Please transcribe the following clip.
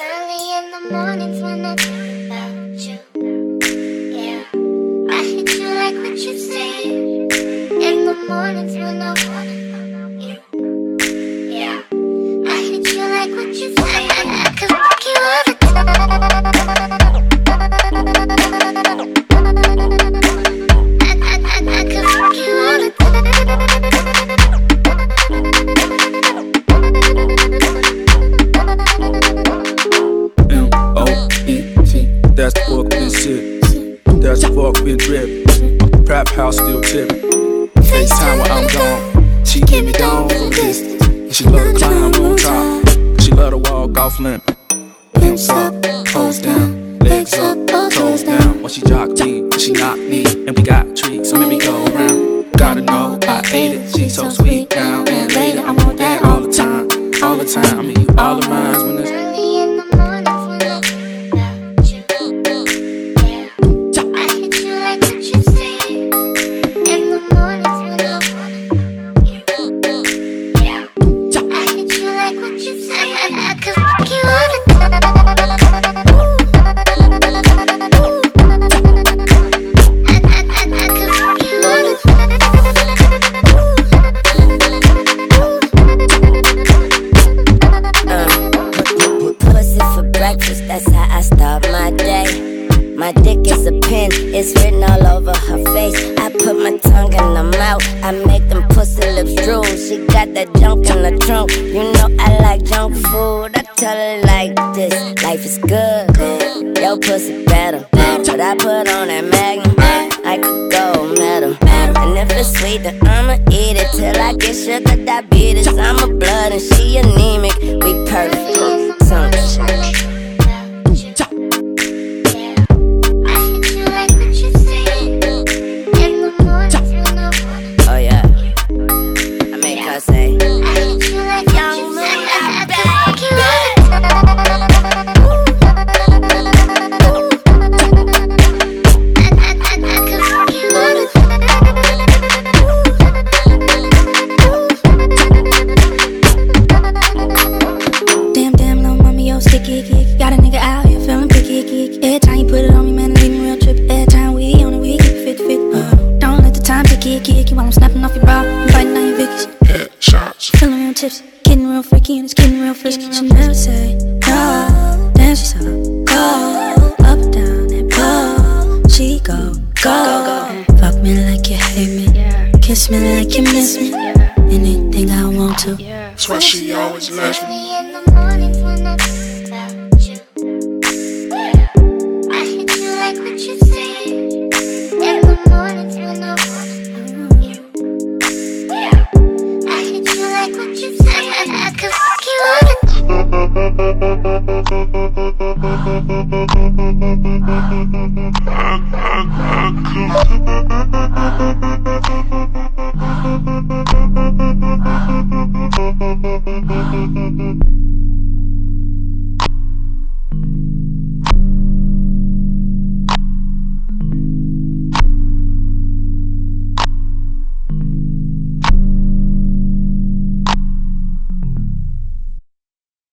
Early in the mornings when I think about you. Yeah, I hit you like what you say. In the mornings when I wanna The fork been dripping. Trap house still tipping. FaceTime when I'm gone. She give me down from. And she love to climb on top. She love to walk off limping. Hips up, toes down, legs up, toes down. When she jock me, when she knock me, and we got treats, so let me go around. Gotta know I ate it. She's so sweet now and later. I want that all the time, all the time. I mean, you all the mine when it's breakfast, that's how I start my day. My dick is a pin, it's written all over her face. I put my tongue in her mouth, I make them pussy lips drool. She got that junk in the trunk, you know I like junk food. I tell her like this, life is good, your pussy better. But I put on that magnum, I could go metal. And if it's sweet, then I'ma eat it till I get sugar diabetes. I'm a blood and she anemic, we time tick, kick, kick. While I'm snapping off your bra, I'm biting on your vickies. Headshots. Feeling real tipsy, getting real freaky, and it's getting real frisky. She never say no, then she so go up and down that pole. She go, go, Fuck me like you hate me, kiss me like you miss me. Anything I want to. That's why she always loves me. I, I, I could